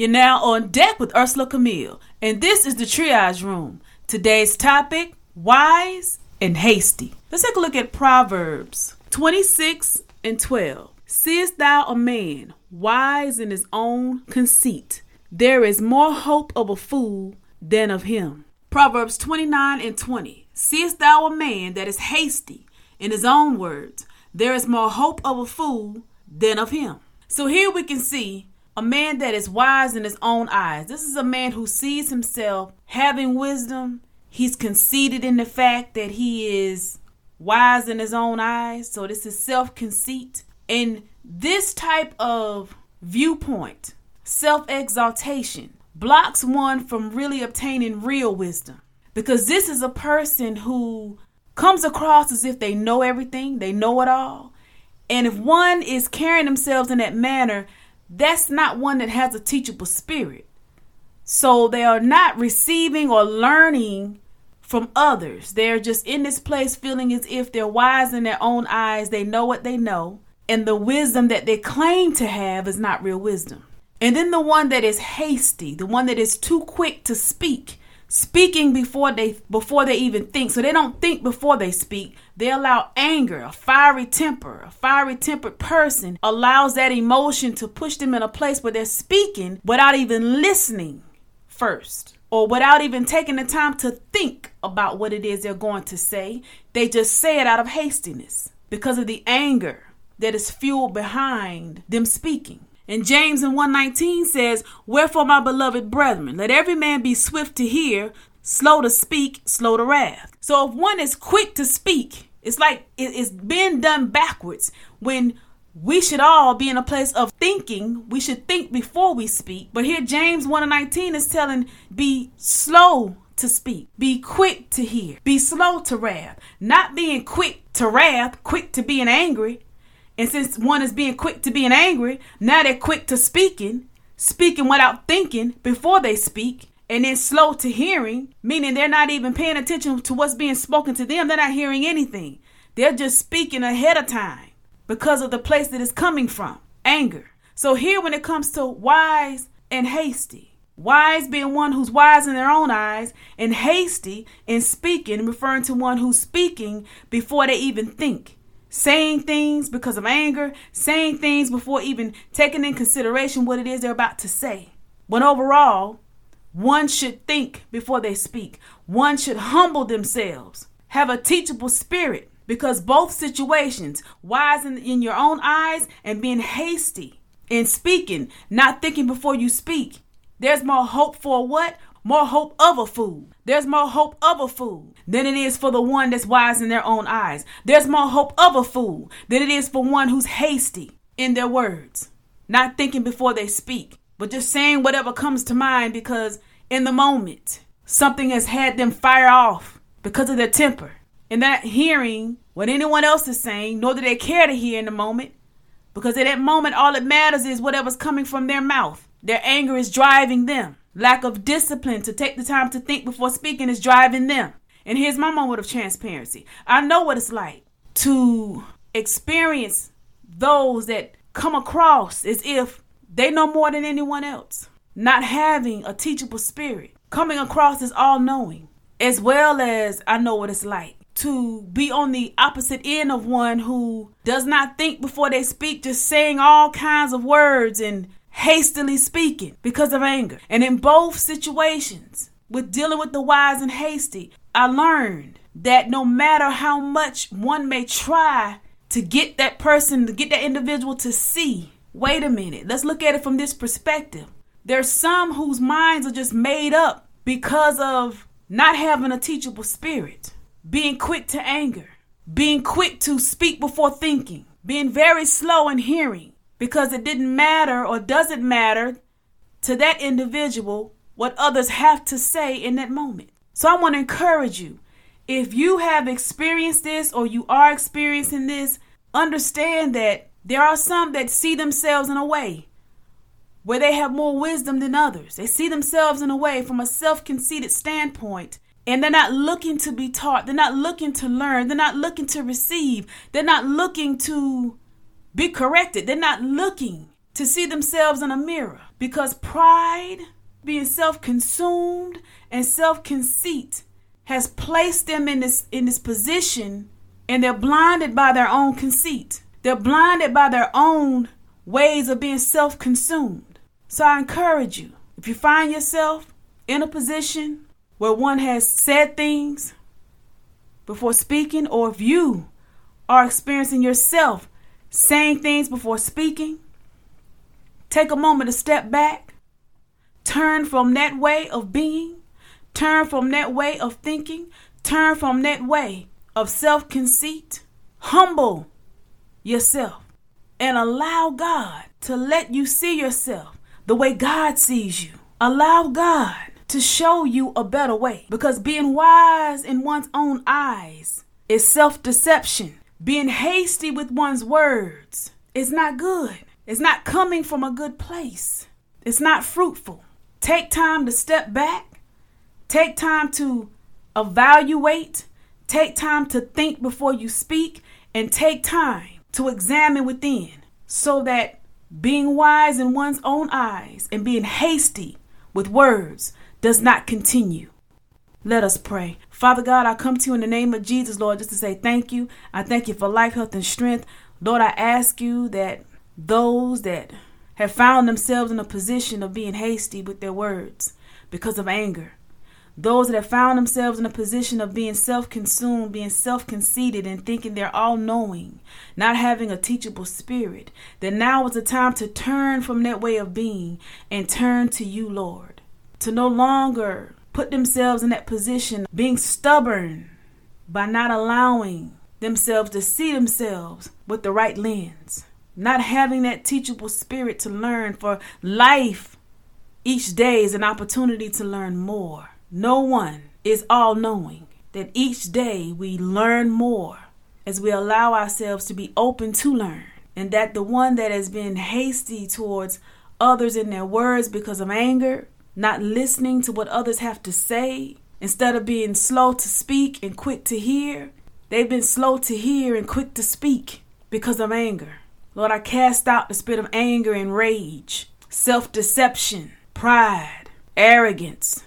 You're now on deck with Ursela Camille, and this is the Triage Room. Today's topic wise and hasty. Let's take a look at Proverbs 26 and 12. Seest thou a man wise in his own conceit? There is more hope of a fool than of him. Proverbs 29 and 20. Seest thou a man that is hasty in his own words? There is more hope of a fool than of him. So here we can see a man that is wise in his own eyes. This is a man who sees himself having wisdom He's conceited in the fact that he is wise in his own eyes. So this is self conceit. And this type of viewpoint, self exaltation, blocks one from really obtaining real wisdom. Because this is a person who comes across as if they know everything, they know it all. And if one is carrying themselves in that manner, that's not one that has a teachable spirit. So they are not receiving or learning from others. They're just in this place feeling as if they're wise in their own eyes. They know what they know. And the wisdom that they claim to have is not real wisdom. And then the one that is hasty, the one that is too quick to speak, speaking before they before they even think. So they don't think before they speak. They allow anger, a fiery temper, a fiery tempered person allows that emotion to push them in a place where they're speaking without even listening first or without even taking the time to think about what it is they're going to say. They just say it out of hastiness because of the anger that is fueled behind them speaking. And James in 119 says, Wherefore, my beloved brethren, let every man be swift to hear, slow to speak, slow to wrath. So if one is quick to speak, it's like it's being done backwards. When we should all be in a place of thinking. We should think before we speak. But here, James 1 and 19 is telling be slow to speak, be quick to hear, be slow to wrath. Not being quick to wrath, quick to being angry. And since one is being quick to being angry, now they're quick to speaking, speaking without thinking before they speak. And then slow to hearing, meaning they're not even paying attention to what's being spoken to them. They're not hearing anything. They're just speaking ahead of time because of the place that it's coming from anger. So, here when it comes to wise and hasty, wise being one who's wise in their own eyes, and hasty in speaking, referring to one who's speaking before they even think. Saying things because of anger, saying things before even taking in consideration what it is they're about to say. But overall, one should think before they speak. One should humble themselves, have a teachable spirit, because both situations, wise in, in your own eyes and being hasty in speaking, not thinking before you speak, there's more hope for what? More hope of a fool. There's more hope of a fool than it is for the one that's wise in their own eyes. There's more hope of a fool than it is for one who's hasty in their words, not thinking before they speak, but just saying whatever comes to mind because in the moment something has had them fire off because of their temper and not hearing what anyone else is saying, nor do they care to hear in the moment. Because at that moment, all that matters is whatever's coming from their mouth. Their anger is driving them. Lack of discipline to take the time to think before speaking is driving them. And here's my moment of transparency. I know what it's like to experience those that come across as if they know more than anyone else, not having a teachable spirit, coming across as all knowing, as well as I know what it's like to be on the opposite end of one who does not think before they speak, just saying all kinds of words and hastily speaking because of anger. And in both situations, with dealing with the wise and hasty, I learned that no matter how much one may try to get that person, to get that individual to see, wait a minute, let's look at it from this perspective. There's some whose minds are just made up because of not having a teachable spirit being quick to anger, being quick to speak before thinking, being very slow in hearing because it didn't matter or doesn't matter to that individual what others have to say in that moment. So I want to encourage you. If you have experienced this or you are experiencing this, understand that there are some that see themselves in a way where they have more wisdom than others. They see themselves in a way from a self conceited standpoint, and they're not looking to be taught. They're not looking to learn. They're not looking to receive. They're not looking to be corrected. They're not looking to see themselves in a mirror because pride, being self consumed, and self conceit has placed them in this, in this position, and they're blinded by their own conceit. They're blinded by their own ways of being self consumed. So I encourage you, if you find yourself in a position where one has said things before speaking, or if you are experiencing yourself saying things before speaking, take a moment to step back, turn from that way of being, turn from that way of thinking, turn from that way of self conceit, humble yourself, and allow God to let you see yourself the way God sees you. Allow God to show you a better way because being wise in one's own eyes is self deception. Being hasty with one's words is not good. It's not coming from a good place. It's not fruitful. Take time to step back. Take time to evaluate. Take time to think before you speak. And take time to examine within so that being wise in one's own eyes and being hasty with words does not continue. Let us pray. Father God, I come to you in the name of Jesus, Lord, just to say thank you. I thank you for life, health, and strength. Lord, I ask you that those that have found themselves in a position of being hasty with their words because of anger, those that have found themselves in a position of being self consumed, being self conceited, and thinking they're all knowing, not having a teachable spirit, that now is the time to turn from that way of being and turn to you, Lord. To no longer put themselves in that position, being stubborn by not allowing themselves to see themselves with the right lens, not having that teachable spirit to learn, for life each day is an opportunity to learn more. No one is all knowing. That each day we learn more as we allow ourselves to be open to learn. And that the one that has been hasty towards others in their words because of anger, not listening to what others have to say, instead of being slow to speak and quick to hear, they've been slow to hear and quick to speak because of anger. Lord, I cast out the spirit of anger and rage, self deception, pride, arrogance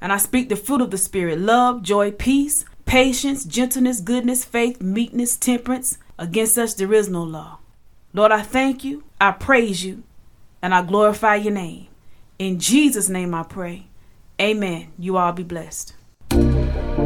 and I speak the fruit of the Spirit love, joy, peace, patience, gentleness, goodness, faith, meekness, temperance. Against such there is no law. Lord, I thank you, I praise you, and I glorify your name. In Jesus' name I pray. Amen. You all be blessed.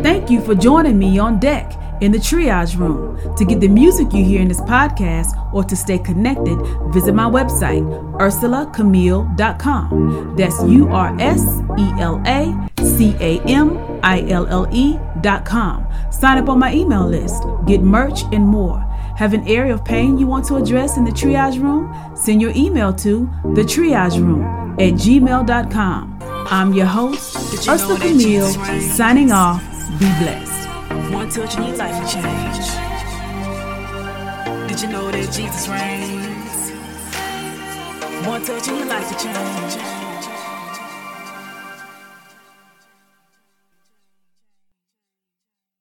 Thank you for joining me on deck in the triage room. To get the music you hear in this podcast or to stay connected, visit my website, urselacamille.com. That's U R S E L A C A M I L L E.com. Sign up on my email list, get merch, and more. Have an area of pain you want to address in the triage room? Send your email to the triage room at gmail.com. I'm your host, Ursela Camille, signing off. Be blessed. One touch in your life will change. Did you know that Jesus reigns? One touch in your life will change.